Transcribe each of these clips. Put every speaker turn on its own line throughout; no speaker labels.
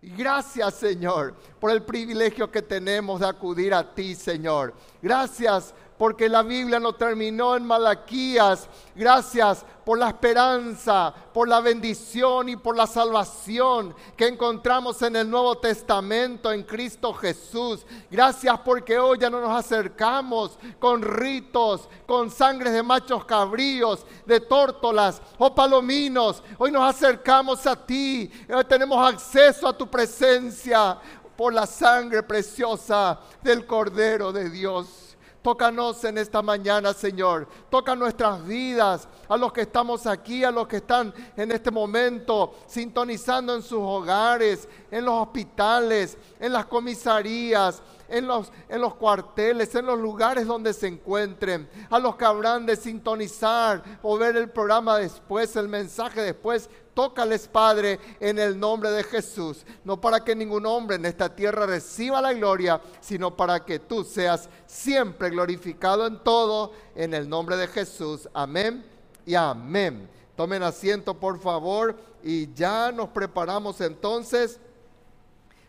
Gracias, Señor, por el privilegio que tenemos de acudir a ti, Señor. Gracias porque la Biblia no terminó en Malaquías. Gracias por la esperanza, por la bendición y por la salvación que encontramos en el Nuevo Testamento en Cristo Jesús. Gracias porque hoy ya no nos acercamos con ritos, con sangres de machos cabríos, de tórtolas o palominos. Hoy nos acercamos a ti. Hoy tenemos acceso a tu presencia por la sangre preciosa del Cordero de Dios. Tócanos en esta mañana, Señor. Toca nuestras vidas, a los que estamos aquí, a los que están en este momento sintonizando en sus hogares, en los hospitales, en las comisarías, en los, en los cuarteles, en los lugares donde se encuentren, a los que habrán de sintonizar o ver el programa después, el mensaje después. Tócales, Padre, en el nombre de Jesús. No para que ningún hombre en esta tierra reciba la gloria, sino para que tú seas siempre glorificado en todo, en el nombre de Jesús. Amén y amén. Tomen asiento, por favor, y ya nos preparamos entonces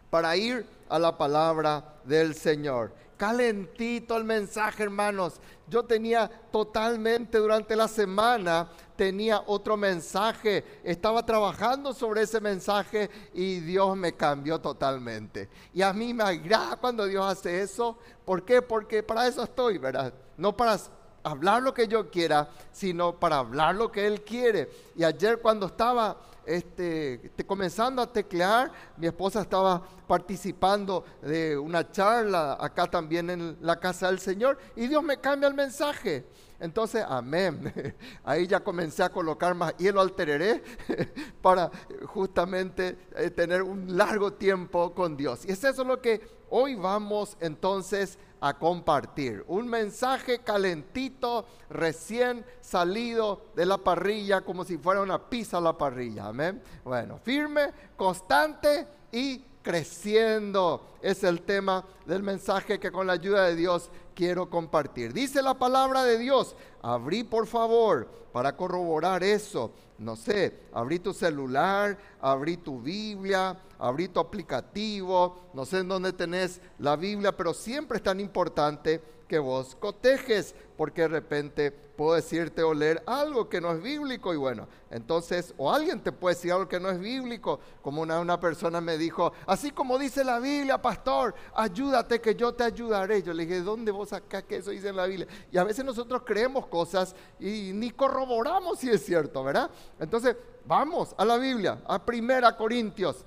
para ir a la palabra del Señor calentito el mensaje, hermanos. Yo tenía totalmente durante la semana, tenía otro mensaje, estaba trabajando sobre ese mensaje y Dios me cambió totalmente. Y a mí me agrada cuando Dios hace eso. ¿Por qué? Porque para eso estoy, ¿verdad? No para hablar lo que yo quiera, sino para hablar lo que Él quiere. Y ayer cuando estaba este, comenzando a teclear. Mi esposa estaba participando de una charla acá también en la casa del Señor y Dios me cambia el mensaje. Entonces, amén. Ahí ya comencé a colocar más hielo al tereré para justamente eh, tener un largo tiempo con Dios. Y es eso lo que hoy vamos entonces a compartir. Un mensaje calentito, recién salido de la parrilla, como si fuera una pizza a la parrilla. Amén. Bueno, firme, constante y creciendo. Es el tema del mensaje que con la ayuda de Dios quiero compartir. Dice la palabra de Dios, abrí por favor para corroborar eso. No sé, abrí tu celular, abrí tu Biblia, abrí tu aplicativo, no sé en dónde tenés la Biblia, pero siempre es tan importante que vos cotejes, porque de repente puedo decirte o leer algo que no es bíblico y bueno, entonces, o alguien te puede decir algo que no es bíblico, como una, una persona me dijo, así como dice la Biblia, pastor, ayúdate que yo te ayudaré. Yo le dije, ¿dónde vos acá que eso dice en la Biblia? Y a veces nosotros creemos cosas y ni corroboramos si es cierto, ¿verdad? Entonces, vamos a la Biblia, a Primera Corintios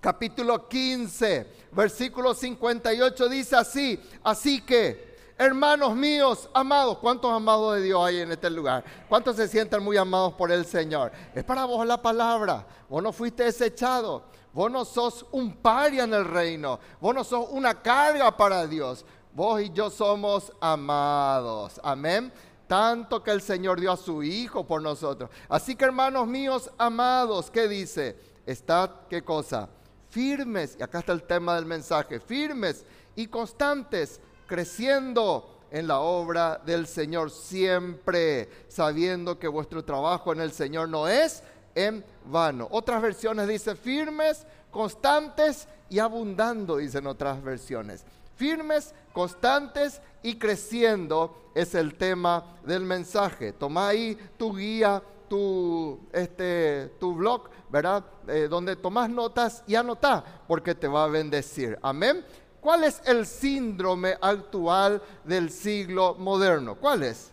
capítulo 15, versículo 58 dice así, así que, hermanos míos, amados, ¿cuántos amados de Dios hay en este lugar? ¿Cuántos se sienten muy amados por el Señor? Es para vos la palabra, vos no fuiste desechado, vos no sos un paria en el reino, vos no sos una carga para Dios, vos y yo somos amados, amén tanto que el Señor dio a su Hijo por nosotros. Así que hermanos míos amados, ¿qué dice? Estad, ¿qué cosa? Firmes, y acá está el tema del mensaje, firmes y constantes, creciendo en la obra del Señor siempre, sabiendo que vuestro trabajo en el Señor no es en vano. Otras versiones dicen firmes, constantes y abundando, dicen otras versiones. Firmes, constantes y creciendo es el tema del mensaje. Toma ahí tu guía tu, este, tu blog, ¿verdad? Eh, donde tomas notas y anotá, porque te va a bendecir. Amén. ¿Cuál es el síndrome actual del siglo moderno? ¿Cuál es?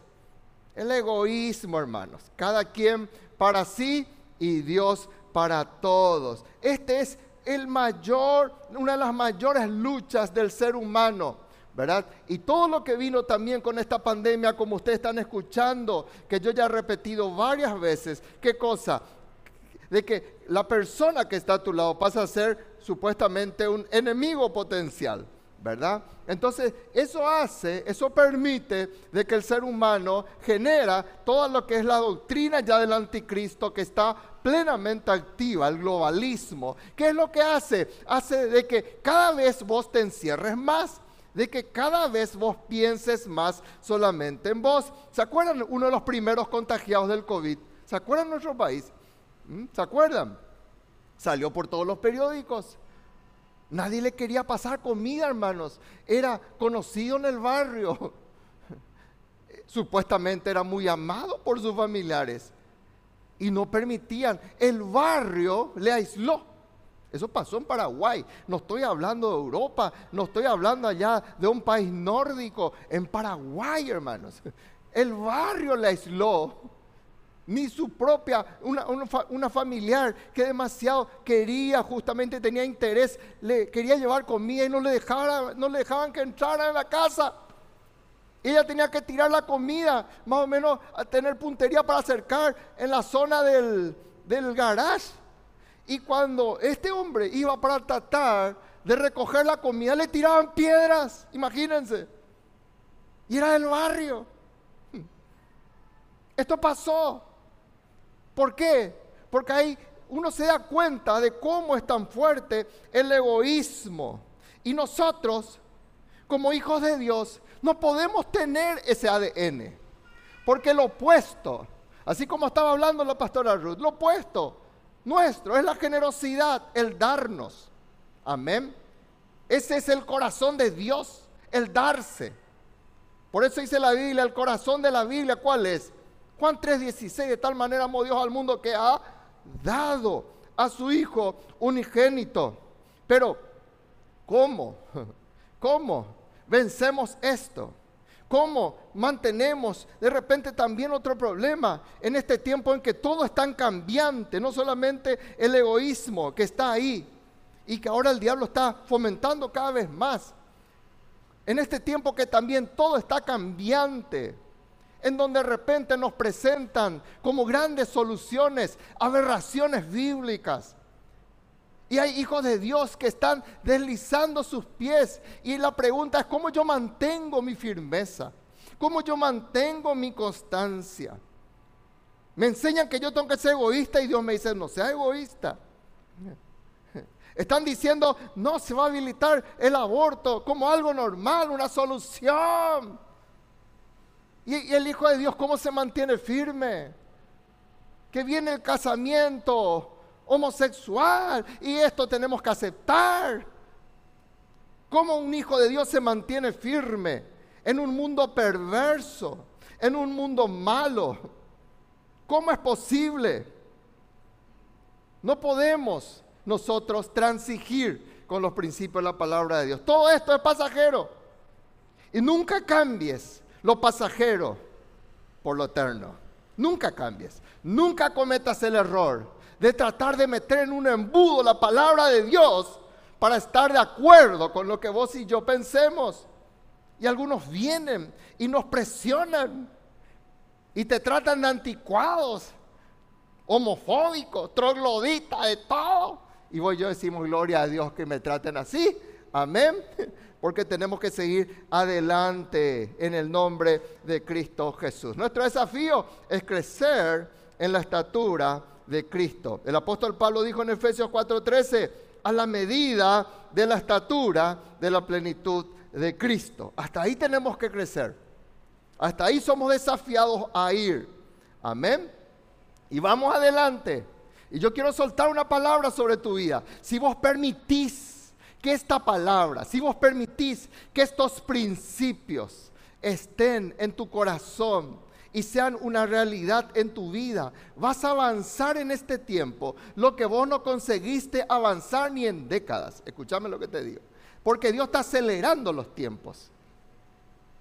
El egoísmo, hermanos. Cada quien para sí y Dios para todos. Este es el mayor, una de las mayores luchas del ser humano ¿verdad? Y todo lo que vino también con esta pandemia, como ustedes están escuchando, que yo ya he repetido varias veces, ¿qué cosa? De que la persona que está a tu lado pasa a ser supuestamente un enemigo potencial, ¿verdad? Entonces, eso hace, eso permite de que el ser humano genera todo lo que es la doctrina ya del anticristo que está plenamente activa, el globalismo. ¿Qué es lo que hace? Hace de que cada vez vos te encierres más de que cada vez vos pienses más solamente en vos. ¿Se acuerdan uno de los primeros contagiados del COVID? ¿Se acuerdan nuestro país? ¿Mm? ¿Se acuerdan? Salió por todos los periódicos. Nadie le quería pasar comida, hermanos. Era conocido en el barrio. Supuestamente era muy amado por sus familiares. Y no permitían. El barrio le aisló. Eso pasó en Paraguay. No estoy hablando de Europa. No estoy hablando allá de un país nórdico. En Paraguay, hermanos. El barrio le aisló ni su propia, una, familiar que demasiado quería, justamente tenía interés, le quería llevar comida y no le, dejara, no le dejaban que entrara en la casa. Ella tenía que tirar la comida, más o menos a tener puntería para acercar en la zona del, del garage. Y cuando este hombre iba para tratar de recoger la comida, le tiraban piedras, imagínense. Y era del barrio. Esto pasó. ¿Por qué? Porque ahí uno se da cuenta de cómo es tan fuerte el egoísmo. Y nosotros, como hijos de Dios, no podemos tener ese ADN. Porque lo opuesto, así como estaba hablando la pastora Ruth, lo opuesto nuestro es la generosidad, el darnos. Amén. Ese es el corazón de Dios, el darse. Por eso dice la Biblia, el corazón de la Biblia, ¿cuál es? Juan 3:16, de tal manera amó Dios al mundo que ha dado a su Hijo unigénito. Pero, ¿cómo? ¿Cómo vencemos esto? ¿Cómo mantenemos de repente también otro problema en este tiempo en que todo es tan cambiante? No solamente el egoísmo que está ahí y que ahora el diablo está fomentando cada vez más. En este tiempo que también todo está cambiante en donde de repente nos presentan como grandes soluciones, aberraciones bíblicas. Y hay hijos de Dios que están deslizando sus pies. Y la pregunta es, ¿cómo yo mantengo mi firmeza? ¿Cómo yo mantengo mi constancia? Me enseñan que yo tengo que ser egoísta y Dios me dice, no sea egoísta. Están diciendo, no se va a habilitar el aborto como algo normal, una solución. Y, el Hijo de Dios, ¿cómo se mantiene firme? Que viene el casamiento homosexual y esto tenemos que aceptar. ¿Cómo un hijo de Dios se mantiene firme en un mundo perverso, en un mundo malo? ¿Cómo es posible? No podemos nosotros transigir con los principios de la palabra de Dios. Todo esto es pasajero. Y nunca cambies lo pasajero por lo eterno. Nunca cambies, nunca cometas el error de tratar de meter en un embudo la palabra de Dios para estar de acuerdo con lo que vos y yo pensemos. Y algunos vienen y nos presionan y te tratan de anticuados, homofóbicos, trogloditas, de todo. Y vos y yo decimos, gloria a Dios que me traten así. Amén porque tenemos que seguir adelante en el nombre de Cristo Jesús. Nuestro desafío es crecer en la estatura de Cristo. El apóstol Pablo dijo en Efesios 4:13, a la medida de la estatura de la plenitud de Cristo. Hasta ahí tenemos que crecer. Hasta ahí somos desafiados a ir. Amén. Y vamos adelante. Y yo quiero soltar una palabra sobre tu vida. Si vos permitís que esta palabra, si vos permitís que estos principios estén en tu corazón y sean una realidad en tu vida, vas a avanzar en este tiempo lo que vos no conseguiste avanzar ni en décadas. Escúchame lo que te digo. Porque Dios está acelerando los tiempos.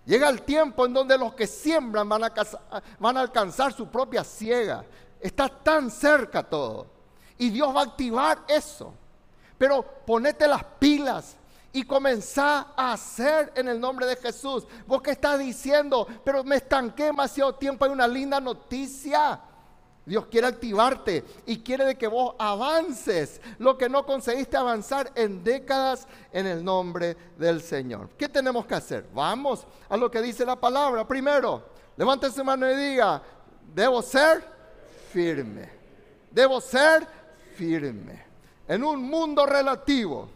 Llega el tiempo en donde los que siembran van a, alcanzar su propia ciega. Está tan cerca todo. Y Dios va a activar eso. Pero ponete las pilas y comenzá a hacer en el nombre de Jesús. Vos que estás diciendo, pero me estanqué demasiado tiempo, hay una linda noticia. Dios quiere activarte y quiere de que vos avances lo que no conseguiste avanzar en décadas en el nombre del Señor. ¿Qué tenemos que hacer? Vamos a lo que dice la palabra. Primero, levante su mano y diga, debo ser firme. Debo ser firme en un mundo relativo,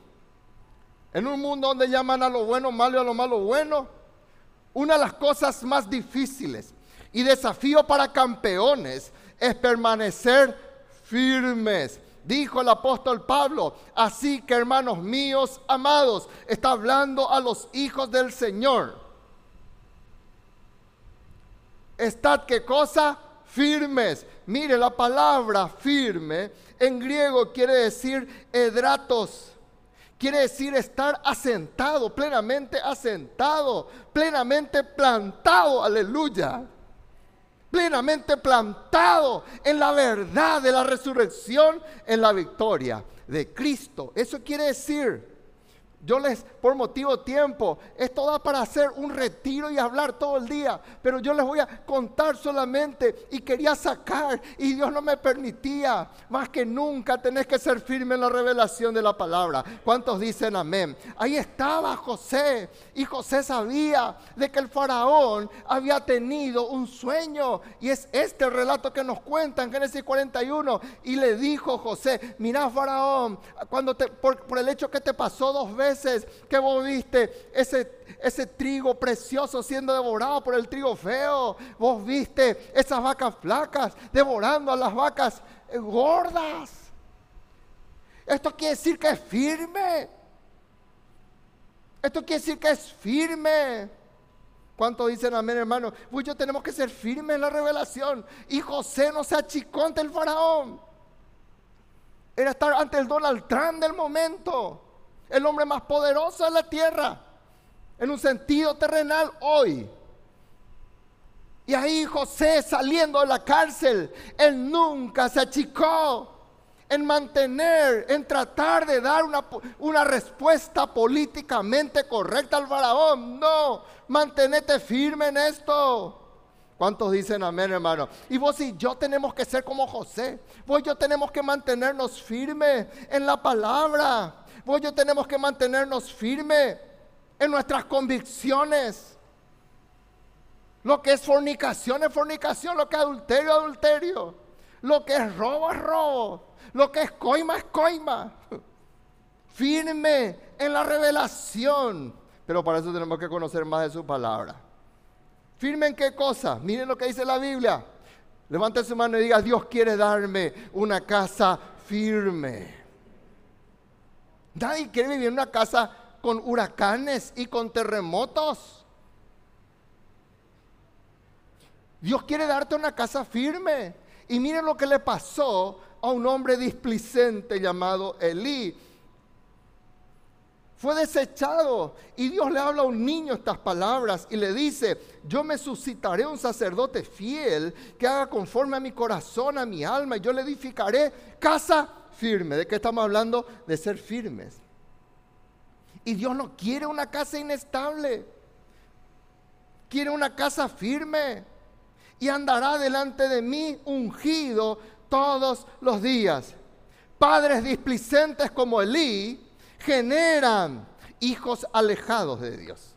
en un mundo donde llaman a lo bueno malo y a lo malo bueno, una de las cosas más difíciles y desafío para campeones es permanecer firmes Dijo el apóstol Pablo, así que hermanos míos amados, está hablando a los hijos del Señor. Estad qué cosa? Firmes. Mire, la palabra firme en griego quiere decir edratos. Quiere decir estar asentado, plenamente asentado, plenamente plantado, aleluya plenamente plantado en la verdad de la resurrección, en la victoria de Cristo. Eso quiere decir yo les, por motivo tiempo, esto da para hacer un retiro y hablar todo el día, pero yo les voy a contar solamente y quería sacar y Dios no me permitía. Más que nunca tenés que ser firme en la revelación de la palabra. ¿Cuántos dicen amén? Ahí estaba José y José sabía de que el faraón había tenido un sueño y es este el relato que nos cuenta en Génesis 41 y le dijo José, mira faraón, cuando te, por el hecho que te pasó dos veces, que vos viste ese, ese trigo precioso siendo devorado por el trigo feo. Vos viste esas vacas flacas devorando a las vacas eh, gordas. Esto quiere decir que es firme. Esto quiere decir que es firme. ¿Cuántos dicen amén, hermano? Pues yo tenemos que ser firmes en la revelación. Y José no se achicó ante el faraón. Era estar ante el Donald Trump del momento el hombre más poderoso de la tierra, en un sentido terrenal hoy. Y ahí José saliendo de la cárcel, él nunca se achicó en mantener, en tratar de dar una, una, respuesta políticamente correcta al faraón. No, mantenete firme en esto. ¿Cuántos dicen amén, hermano? Y vos y yo tenemos que ser como José. Vos y yo tenemos que mantenernos firmes en la palabra vos yo tenemos que mantenernos firmes en nuestras convicciones. Lo que es fornicación es fornicación, lo que es adulterio es adulterio, lo que es robo es robo, lo que es coima es coima. Firme en la revelación, pero para eso tenemos que conocer más de su palabra. Firme en qué cosa? Miren lo que dice la Biblia. Levante su mano y diga, Dios quiere darme una casa firme. Nadie quiere vivir en una casa con huracanes y con terremotos. Dios quiere darte una casa firme. Y miren lo que le pasó a un hombre displicente llamado Elí. Fue desechado y Dios le habla a un niño estas palabras y le dice, yo me suscitaré un sacerdote fiel que haga conforme a mi corazón, a mi alma, y yo le edificaré casa firme. ¿De qué estamos hablando? De ser firmes. Y Dios no quiere una casa inestable. Quiere una casa firme. Y andará delante de mí ungido todos los días. Padres displicentes como Elí generan hijos alejados de Dios.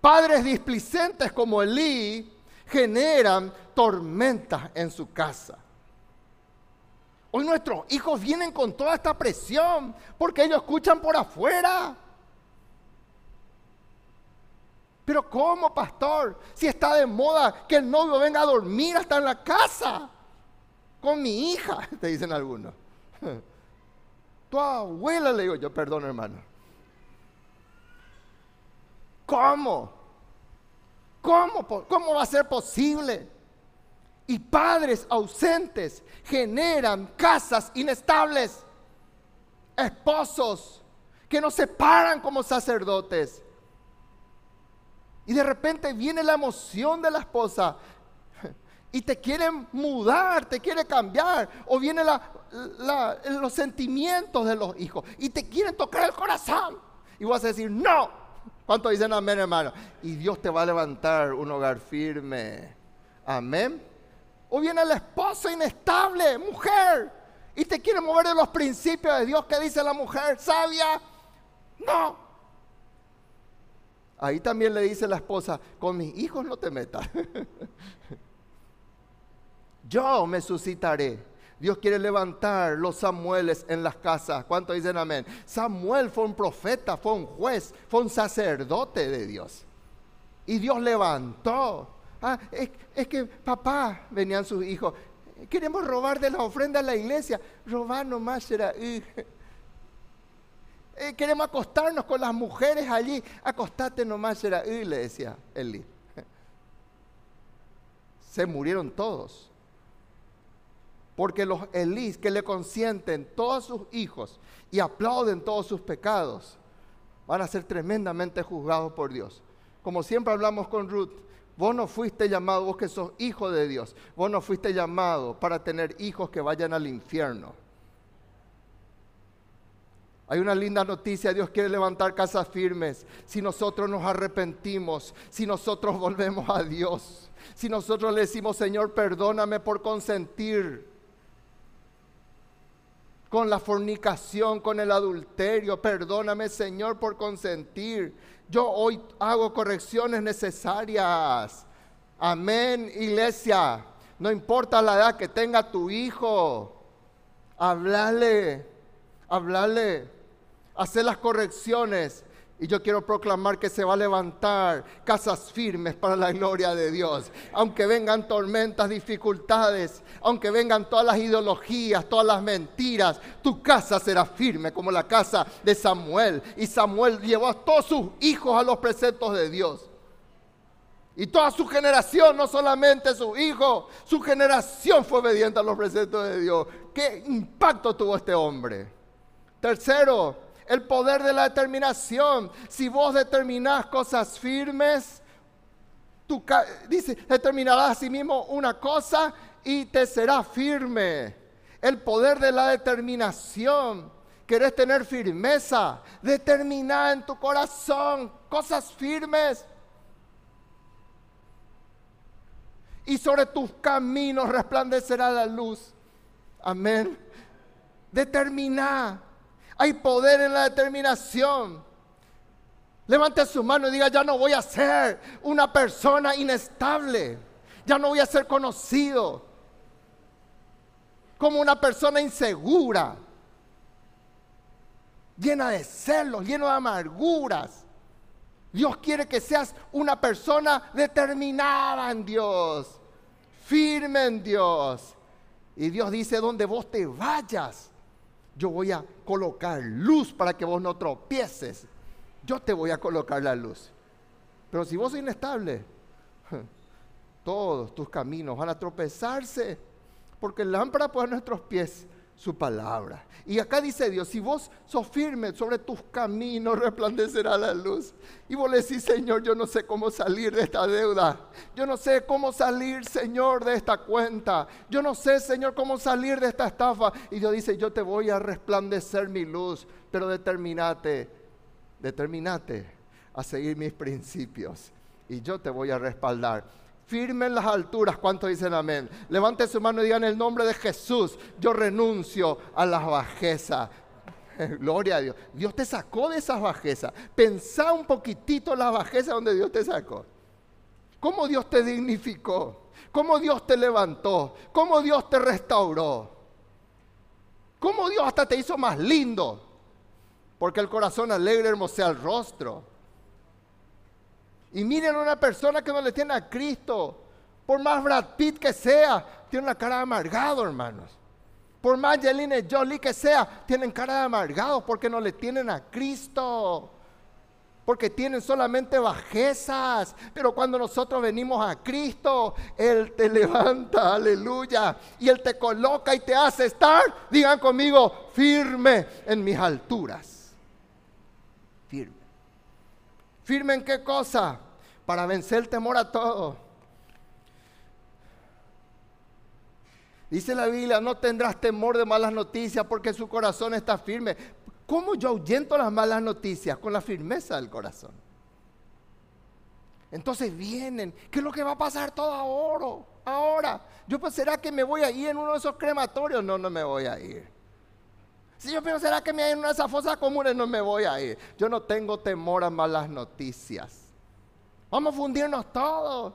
Padres displicentes como Elí generan tormentas en su casa. Hoy nuestros hijos vienen con toda esta presión porque ellos escuchan por afuera. Pero ¿cómo, pastor? Si está de moda que el novio venga a dormir hasta en la casa con mi hija, te dicen algunos. Tu abuela le digo yo, perdón hermano. ¿Cómo? ¿Cómo? ¿Cómo va a ser posible? Y padres ausentes generan casas inestables, esposos que no se paran como sacerdotes. Y de repente viene la emoción de la esposa y te quieren mudar, te quiere cambiar, o vienen los sentimientos de los hijos y te quieren tocar el corazón. Y vas a decir, no. ¿Cuánto dicen amén, hermano? Y Dios te va a levantar un hogar firme. Amén. O viene el esposo inestable, mujer, y te quiere mover de los principios de Dios que dice la mujer sabia. No. Ahí también le dice la esposa, con mis hijos no te metas. Yo me suscitaré. Dios quiere levantar los Samueles en las casas. ¿Cuánto dicen amén? Samuel fue un profeta, fue un juez, fue un sacerdote de Dios. Y Dios levantó Ah, es, que papá, venían sus hijos, Queremos robar de la ofrenda a la iglesia. Robar nomás será. Eh, queremos acostarnos con las mujeres allí. Acostate nomás será. le decía Eli. Se murieron todos. Porque los Elís que le consienten todos sus hijos y aplauden todos sus pecados, van a ser tremendamente juzgados por Dios. Como siempre hablamos con Ruth, vos no fuiste llamado, vos que sos hijo de Dios, vos no fuiste llamado para tener hijos que vayan al infierno. Hay una linda noticia, Dios quiere levantar casas firmes si nosotros nos arrepentimos, si nosotros volvemos a Dios, si nosotros le decimos, Señor, perdóname por consentir con la fornicación, con el adulterio. Perdóname, Señor, por consentir. Yo hoy hago correcciones necesarias. Amén, iglesia. No importa la edad que tenga tu hijo. Hablale, hablale, hacer las correcciones y yo quiero proclamar que se va a levantar casas firmes para la gloria de Dios. Aunque vengan tormentas, dificultades, aunque vengan todas las ideologías, todas las mentiras, tu casa será firme como la casa de Samuel. Y Samuel llevó a todos sus hijos a los preceptos de Dios. Y toda su generación, no solamente su hijo, su generación fue obediente a los preceptos de Dios. ¿Qué impacto tuvo este hombre? Tercero, el poder de la determinación. Si vos determinás cosas firmes, tú, dice, determinarás a sí mismo una cosa y te será firme. El poder de la determinación. Querés tener firmeza, determinar en tu corazón cosas firmes. Y sobre tus caminos resplandecerá la luz. Amén. Determina hay poder en la determinación. Levante su mano y diga, ya no voy a ser una persona inestable. Ya no voy a ser conocido como una persona insegura, llena de celos, lleno de amarguras. Dios quiere que seas una persona determinada en Dios, firme en Dios. Y Dios dice, donde vos te vayas, yo voy a colocar luz para que vos no tropieces. Yo te voy a colocar la luz. Pero si vos sos inestable, todos tus caminos van a tropezarse, porque lámpara pues nuestros pies su palabra. Y acá dice Dios, si vos sos firme sobre tus caminos, resplandecerá la luz. Y vos le decís, Señor, yo no sé cómo salir de esta deuda. Yo no sé cómo salir, Señor, de esta cuenta. Yo no sé, Señor, cómo salir de esta estafa. Y Dios dice, yo te voy a resplandecer mi luz, pero determinate, determinate a seguir mis principios. Y yo te voy a respaldar firme en las alturas. ¿Cuántos dicen amén? Levante su mano y digan en el nombre de Jesús, yo renuncio a las bajezas. Gloria a Dios. Dios te sacó de esas bajezas. Pensá un poquitito las bajezas donde Dios te sacó. ¿Cómo Dios te dignificó? ¿Cómo Dios te levantó? ¿Cómo Dios te restauró? ¿Cómo Dios hasta te hizo más lindo? Porque el corazón alegre hermosea el rostro. Y miren una persona que no le tiene a Cristo. Por más Brad Pitt que sea, tiene una cara de amargado, hermanos. Por más Angelina Jolie que sea, tienen cara de amargado porque no le tienen a Cristo. Porque tienen solamente bajezas. Pero cuando nosotros venimos a Cristo, Él te levanta, aleluya. Y Él te coloca y te hace estar, digan conmigo, firme en mis alturas. Firme. ¿Firme en qué cosa? Para vencer el temor a todo. Dice la Biblia, no tendrás temor de malas noticias porque su corazón está firme. ¿Cómo yo ahuyento las malas noticias? Con la firmeza del corazón. Entonces vienen, ¿qué es lo que va a pasar todo ahora? Ahora, yo pues será que me voy a ir en uno de esos crematorios, no, no me voy a ir. Si yo pienso, ¿será que me hay en una de esas fosas comunes? No me voy a ir. Yo no tengo temor a malas noticias. Vamos a fundirnos todos.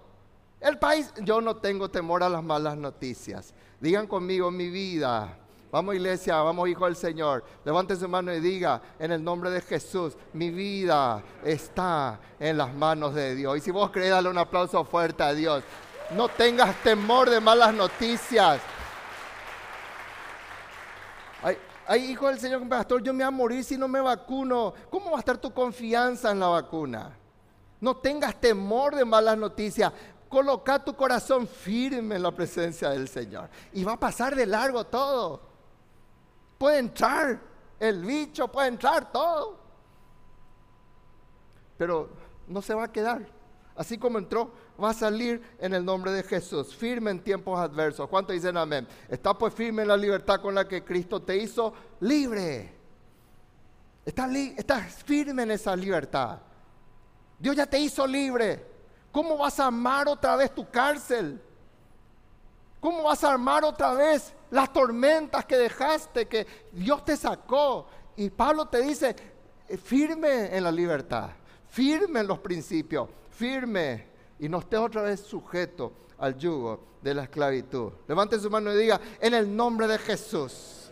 El país, yo no tengo temor a las malas noticias. Digan conmigo, mi vida. Vamos iglesia, vamos hijo del Señor. Levante su mano y diga, en el nombre de Jesús, mi vida está en las manos de Dios. Y si vos crees, dale un aplauso fuerte a Dios. No tengas temor de malas noticias. Hay, hay hijos del Señor, pastor, yo me voy a morir si no me vacuno. ¿Cómo va a estar tu confianza en la vacuna? No tengas temor de malas noticias. Coloca tu corazón firme en la presencia del Señor. Y va a pasar de largo todo. Puede entrar el bicho, puede entrar todo. Pero no se va a quedar. Así como entró, va a salir en el nombre de Jesús, firme en tiempos adversos. ¿Cuántos dicen amén? Está pues firme en la libertad con la que Cristo te hizo libre. Estás, estás firme en esa libertad. Dios ya te hizo libre. ¿Cómo vas a amar otra vez tu cárcel? ¿Cómo vas a armar otra vez las tormentas que dejaste, que Dios te sacó? Y Pablo te dice, eh, firme en la libertad, firme en los principios, firme y no esté otra vez sujeto al yugo de la esclavitud. Levante su mano y diga, en el nombre de Jesús,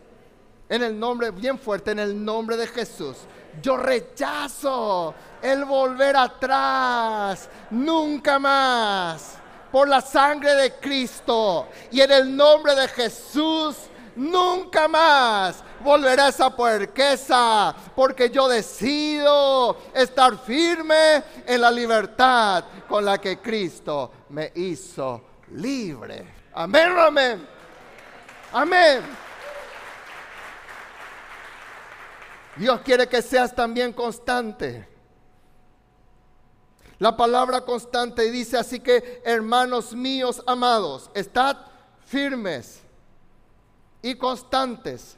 en el nombre, bien fuerte, en el nombre de Jesús, yo rechazo el volver atrás, nunca más, por la sangre de Cristo y en el nombre de Jesús nunca más volverá esa puerqueza, porque yo decido estar firme en la libertad con la que Cristo me hizo libre. Amén, amén. Amén. Dios quiere que seas también constante. La palabra constante dice así que, hermanos míos amados, estad firmes y constantes.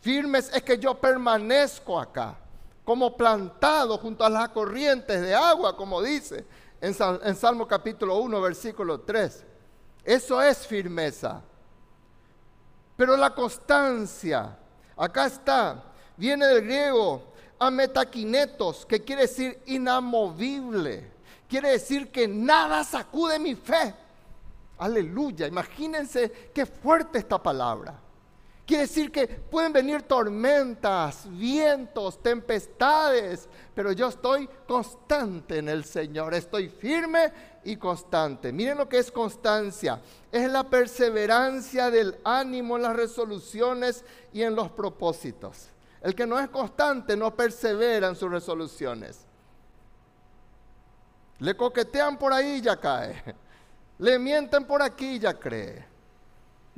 Firmes es que yo permanezco acá, como plantado junto a las corrientes de agua, como dice en, en Salmo capítulo 1, versículo 3. Eso es firmeza. Pero la constancia, acá está, viene del griego ametaquinetos, que quiere decir inamovible. Quiere decir que nada sacude mi fe. Aleluya, imagínense qué fuerte esta palabra. Quiere decir que pueden venir tormentas, vientos, tempestades, pero yo estoy constante en el Señor, estoy firme y constante. Miren lo que es constancia, es la perseverancia del ánimo en las resoluciones y en los propósitos. El que no es constante no persevera en sus resoluciones. Le coquetean por ahí y ya cae. Le mienten por aquí y ya cree.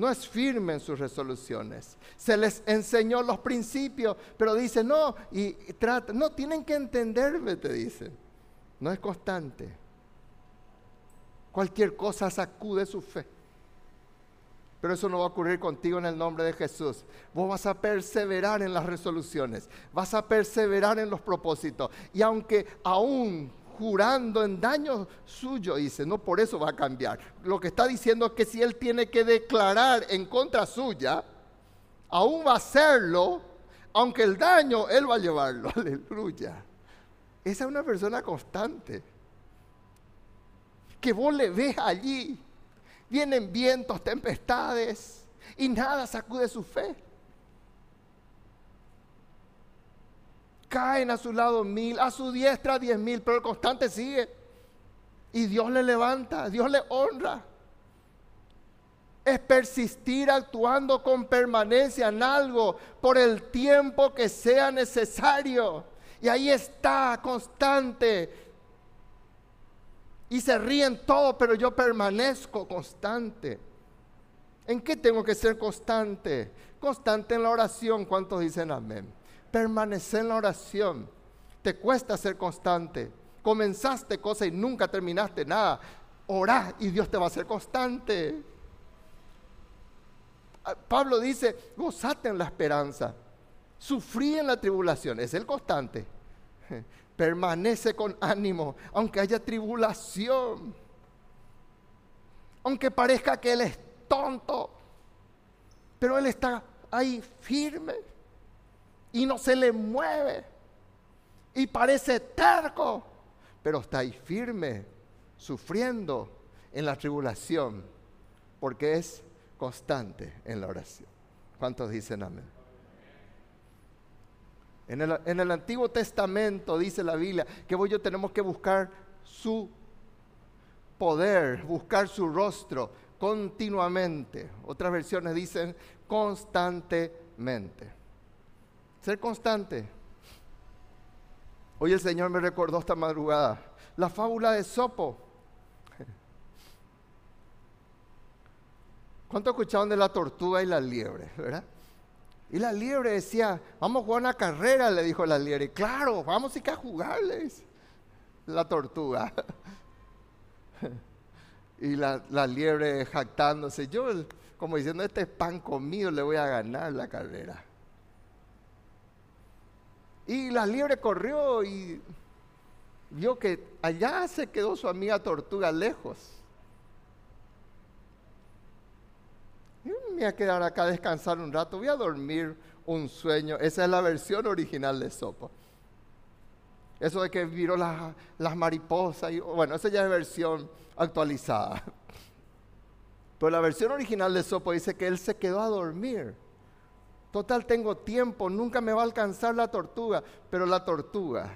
No es firme en sus resoluciones. Se les enseñó los principios, pero dice, no, y, trata, no, tienen que entenderme, te dice. No es constante. Cualquier cosa sacude su fe. Pero eso no va a ocurrir contigo en el nombre de Jesús. Vos vas a perseverar en las resoluciones, vas a perseverar en los propósitos. Y aunque aún jurando en daño suyo, dice, no por eso va a cambiar. Lo que está diciendo es que si él tiene que declarar en contra suya, aún va a hacerlo, aunque el daño él va a llevarlo. Aleluya. Esa es una persona constante. Que vos le ves allí. Vienen vientos, tempestades y nada sacude su fe. Caen a su lado mil, a su diestra diez mil, pero el constante sigue. Y Dios le levanta, Dios le honra. Es persistir actuando con permanencia en algo por el tiempo que sea necesario. Y ahí está, constante. Y se ríen todo, pero yo permanezco constante. ¿En qué tengo que ser constante? Constante en la oración. ¿Cuántos dicen amén? Permanecer en la oración. Te cuesta ser constante. Comenzaste cosas y nunca terminaste nada. Orá y Dios te va a hacer constante. Ah, Pablo dice, gozate en la esperanza. Sufrí en la tribulación. Es el constante. Permanece con ánimo, aunque haya tribulación. Aunque parezca que Él es tonto. Pero Él está ahí firme y no se le mueve y parece terco, pero está ahí firme, sufriendo en la tribulación, porque es constante en la oración. ¿Cuántos dicen amén? En el, Antiguo Testamento dice la Biblia que vos yo tenemos que buscar su poder, buscar su rostro continuamente. Otras versiones dicen constantemente. Ser constante. Hoy el Señor me recordó esta madrugada la fábula de Sopo. ¿Cuánto escucharon de la tortuga y la liebre, verdad? Y la liebre decía, vamos a jugar una carrera, le dijo la liebre. Claro, vamos a jugarles. La tortuga. y la, la, liebre jactándose. Yo, como diciendo, este es pan comido, le voy a ganar la carrera. Y la liebre corrió y vio que allá se quedó su amiga tortuga lejos. Y me voy a quedar acá a descansar un rato, voy a dormir un sueño. Esa es la versión original de Sopo. Eso de que viró las, mariposas, y, bueno, esa ya es versión actualizada. Pero la versión original de Sopo dice que él se quedó a dormir. Total, tengo tiempo, nunca me va a alcanzar la tortuga, pero la tortuga,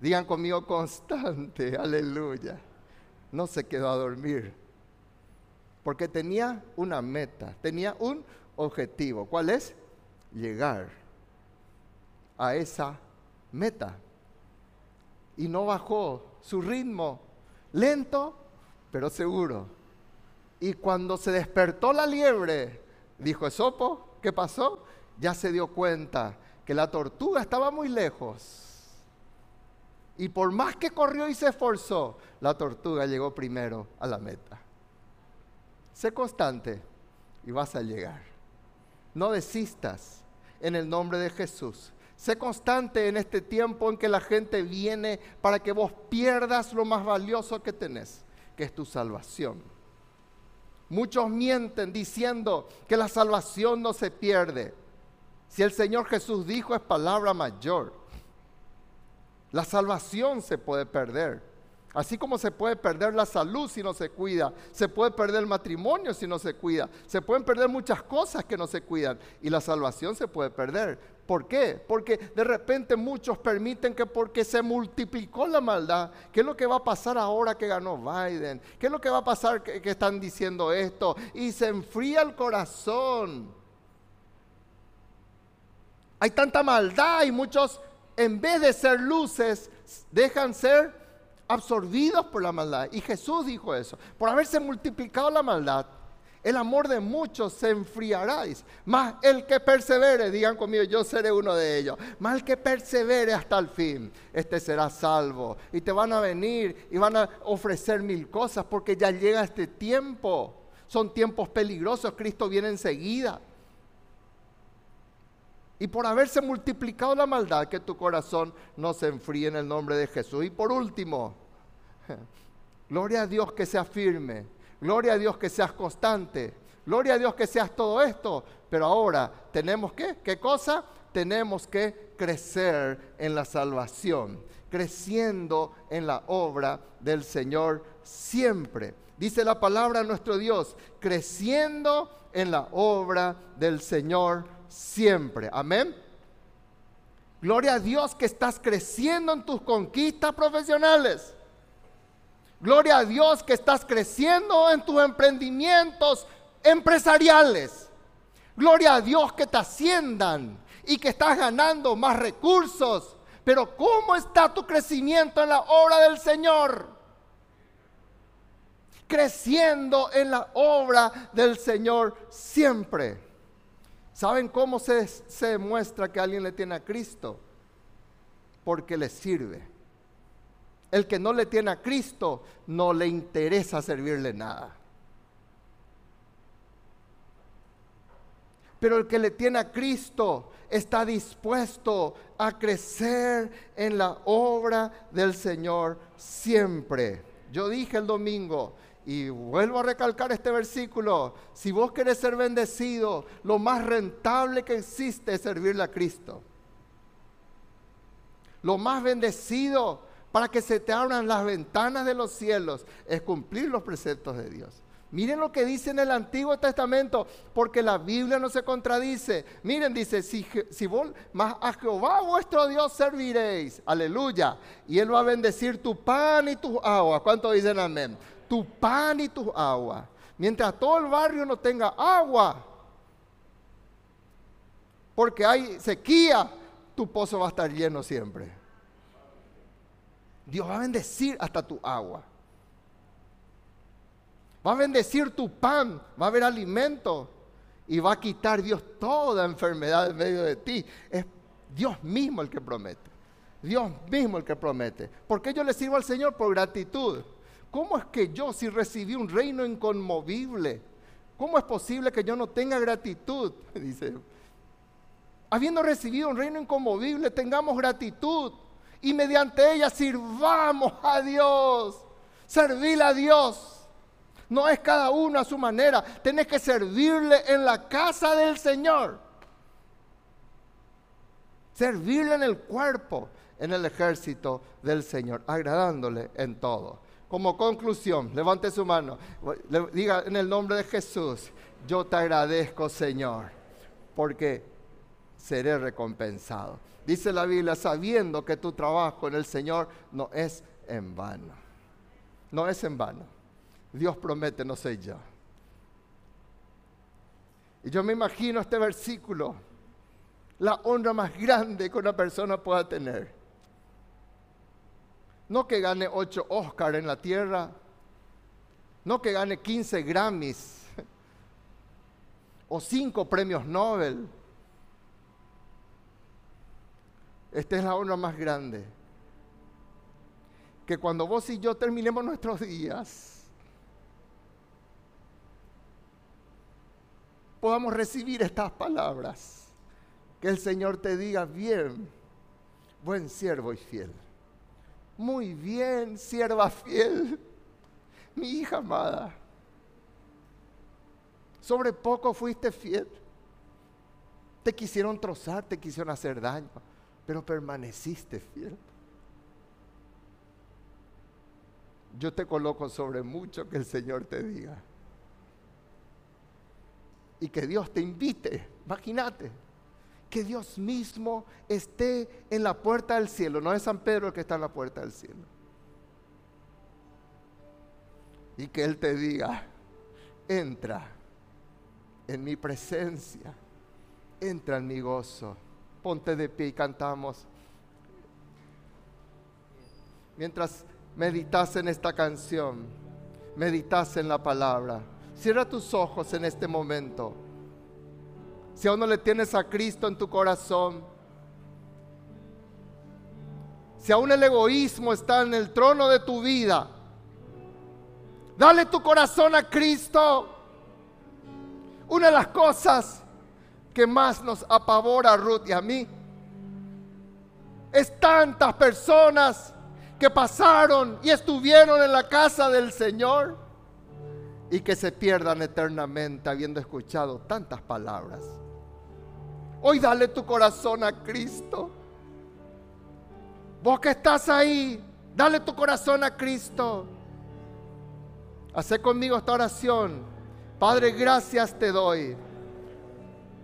digan conmigo constante, aleluya, no se quedó a dormir, porque tenía una meta, tenía un objetivo. ¿Cuál es? Llegar a esa meta. Y no bajó su ritmo, lento, pero seguro. Y cuando se despertó la liebre, dijo Esopo, ¿qué pasó? Ya se dio cuenta que la tortuga estaba muy lejos. Y por más que corrió y se esforzó, la tortuga llegó primero a la meta. Sé constante y vas a llegar. No desistas en el nombre de Jesús. Sé constante en este tiempo en que la gente viene para que vos pierdas lo más valioso que tenés, que es tu salvación. Muchos mienten diciendo que la salvación no se pierde. Si el Señor Jesús dijo es palabra mayor. La salvación se puede perder. Así como se puede perder la salud si no se cuida, se puede perder el matrimonio si no se cuida, se pueden perder muchas cosas que no se cuidan y la salvación se puede perder. ¿Por qué? Porque de repente muchos permiten que porque se multiplicó la maldad, ¿qué es lo que va a pasar ahora que ganó Biden? ¿Qué es lo que va a pasar que, están diciendo esto? Y se enfría el corazón. Hay tanta maldad y muchos en vez de ser luces dejan ser absorbidos por la maldad. Y Jesús dijo eso. Por haberse multiplicado la maldad, el amor de muchos se enfriaráis. Más el que persevere, digan conmigo, yo seré uno de ellos. Más el que persevere hasta el fin, este será salvo. Y te van a venir y van a ofrecer mil cosas porque ya llega este tiempo. Son tiempos peligrosos, Cristo viene enseguida. Y por haberse multiplicado la maldad, que tu corazón no se enfríe en el nombre de Jesús. Y por último, gloria a Dios que sea firme Gloria a Dios que seas constante. Gloria a Dios que seas todo esto. Pero ahora tenemos que, ¿qué cosa? Tenemos que crecer en la salvación, creciendo en la obra del Señor siempre. Dice la palabra nuestro Dios, creciendo en la obra del Señor siempre. Amén. Gloria a Dios que estás creciendo en tus conquistas profesionales. Gloria a Dios que estás creciendo en tus emprendimientos empresariales. Gloria a Dios que te asciendan y que estás ganando más recursos. Pero ¿cómo está tu crecimiento en la obra del Señor? Creciendo en la obra del Señor siempre. ¿Saben cómo se, se demuestra que alguien le tiene a Cristo? Porque le sirve. El que no le tiene a Cristo no le interesa servirle nada. Pero el que le tiene a Cristo está dispuesto a crecer en la obra del Señor siempre. Yo dije el domingo, y vuelvo a recalcar este versículo, si vos querés ser bendecido, lo más rentable que existe es servirle a Cristo. Lo más bendecido para que se te abran las ventanas de los cielos, es cumplir los preceptos de Dios. Miren lo que dice en el Antiguo Testamento, porque la Biblia no se contradice. Miren, dice, si, vos más a Jehová vuestro Dios serviréis, aleluya, y Él va a bendecir tu pan y tu agua. ¿Cuánto dicen amén? Tu pan y tu agua. Mientras todo el barrio no tenga agua, porque hay sequía, tu pozo va a estar lleno siempre. Dios va a bendecir hasta tu agua. Va a bendecir tu pan, va a haber alimento y va a quitar Dios toda enfermedad en medio de ti. Es Dios mismo el que promete. Dios mismo el que promete. ¿Por qué yo le sirvo al Señor? Por gratitud. ¿Cómo es que yo, si recibí un reino inconmovible, cómo es posible que yo no tenga gratitud? Dice, habiendo recibido un reino inconmovible, tengamos gratitud y mediante ella sirvamos a Dios. Servir a Dios. No es cada uno a su manera. Tenés que servirle en la casa del Señor. Servirle en el cuerpo, en el ejército del Señor, agradándole en todo. Como conclusión, levante su mano, diga en el nombre de Jesús, yo te agradezco Señor, porque seré recompensado. Dice la Biblia, sabiendo que tu trabajo en el Señor no es en vano. No es en vano. Dios promete, no soy yo. Y yo me imagino este versículo, la honra más grande que una persona pueda tener. No que gane ocho Oscar en la tierra, no que gane 15 Grammys o cinco premios Nobel. Esta es la honra más grande. Que cuando vos y yo terminemos nuestros días, podamos recibir estas palabras. Que el Señor te diga, bien, buen siervo y fiel. Muy bien, sierva fiel, mi hija amada. Sobre poco fuiste fiel. Te quisieron trozar, te quisieron hacer daño, pero permaneciste fiel. Yo te coloco sobre mucho que el Señor te diga y que Dios te invite. Imagínate, que Dios mismo esté en la puerta del cielo. No es San Pedro el que está en la puerta del cielo. Y que Él te diga, entra en mi presencia, entra en mi gozo. Ponte de pie y cantamos. Mientras meditas en esta canción, meditas en la palabra. Cierra tus ojos en este momento. Si aún no le tienes a Cristo en tu corazón, si aún el egoísmo está en el trono de tu vida, dale tu corazón a Cristo. Una de las cosas que más nos apavora a Ruth y a mí es tantas personas que pasaron y estuvieron en la casa del Señor y que se pierdan eternamente habiendo escuchado tantas palabras. Hoy dale tu corazón a Cristo. Vos que estás ahí, dale tu corazón a Cristo. Hacé conmigo esta oración. Padre, gracias te doy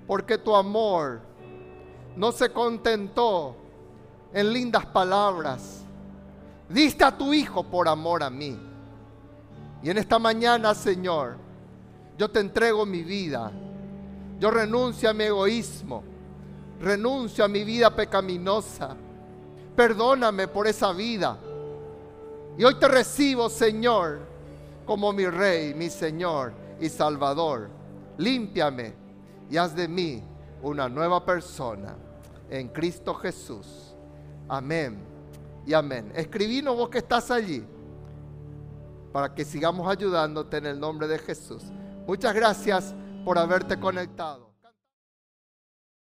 porque tu amor no se contentó en lindas palabras. Diste a tu Hijo por amor a mí. Y en esta mañana, Señor, yo te entrego mi vida. Yo renuncio a mi egoísmo. Renuncio a mi vida pecaminosa. Perdóname por esa vida. Y hoy te recibo, Señor, como mi Rey, mi Señor y Salvador. Límpiame y haz de mí una nueva persona en Cristo Jesús. Amén y amén. Escribinos vos que estás allí para que sigamos ayudándote en el nombre de Jesús. Muchas gracias por haberte conectado.